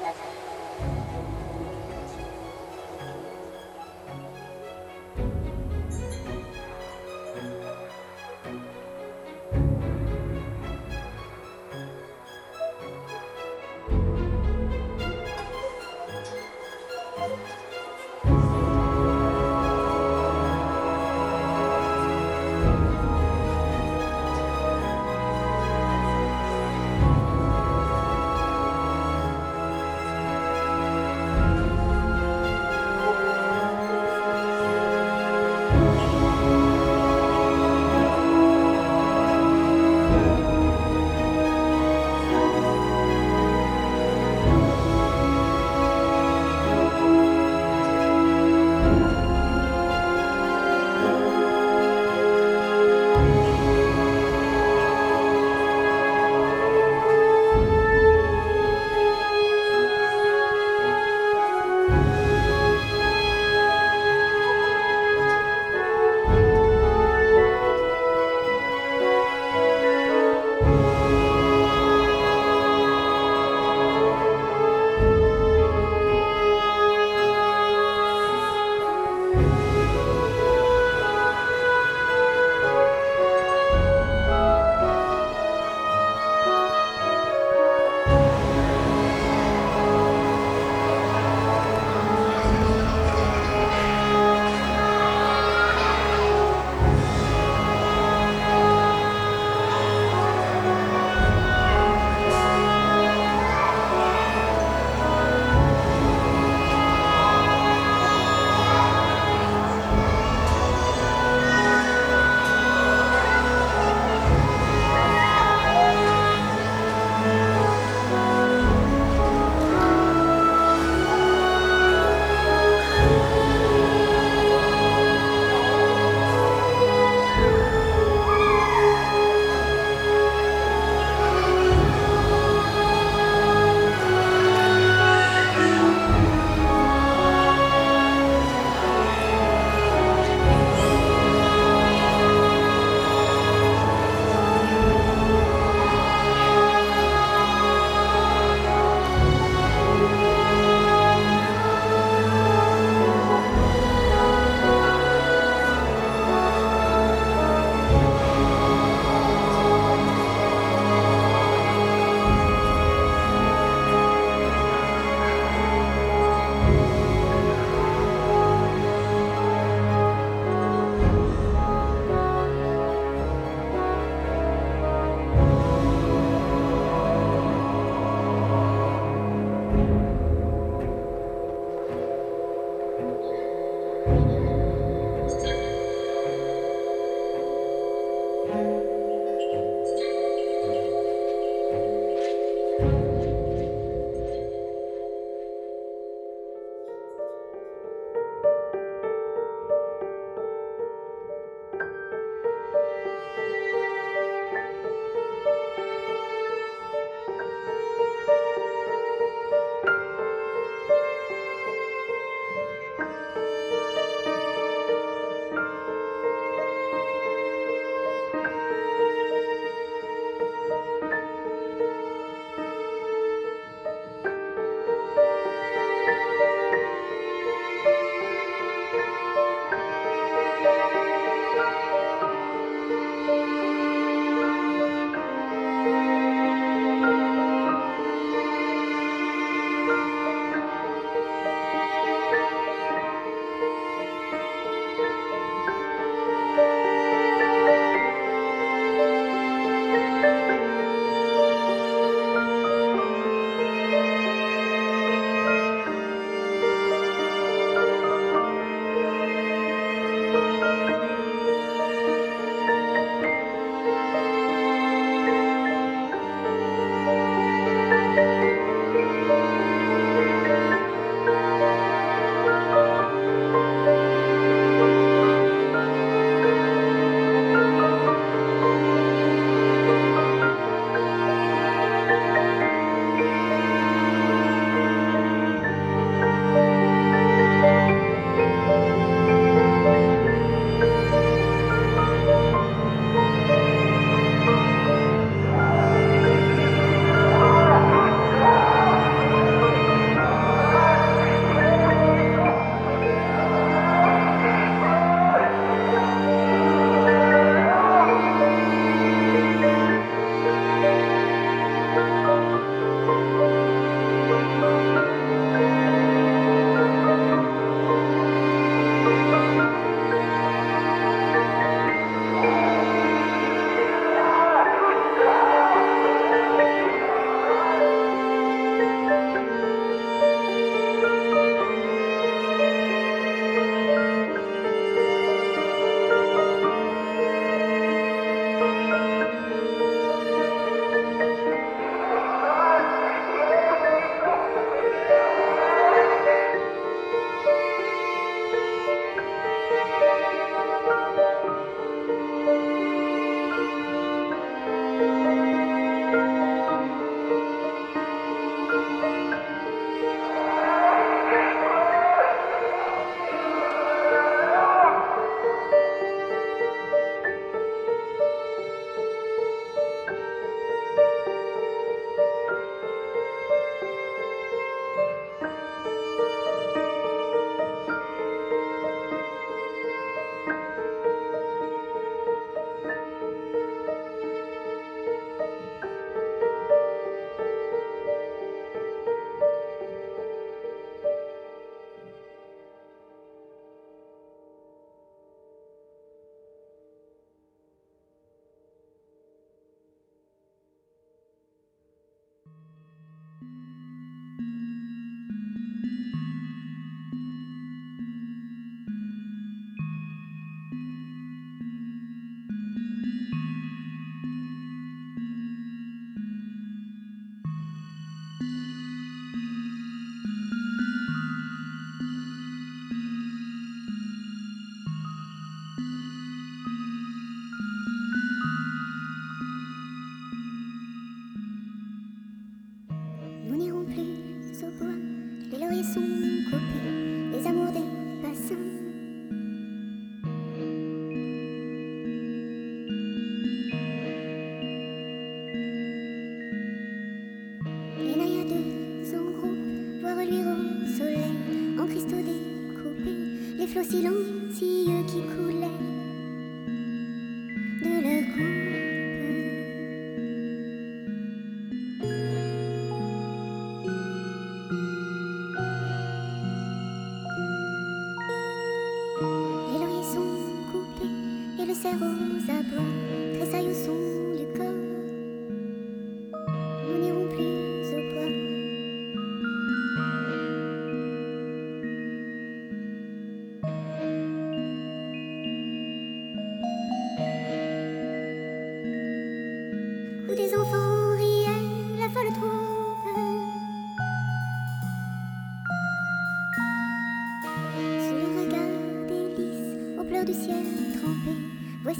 Yeah. Les amours des passants Les naïades sans gros voient reluire au soleil En cristaux découpés, les flots silents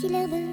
Sexy lover.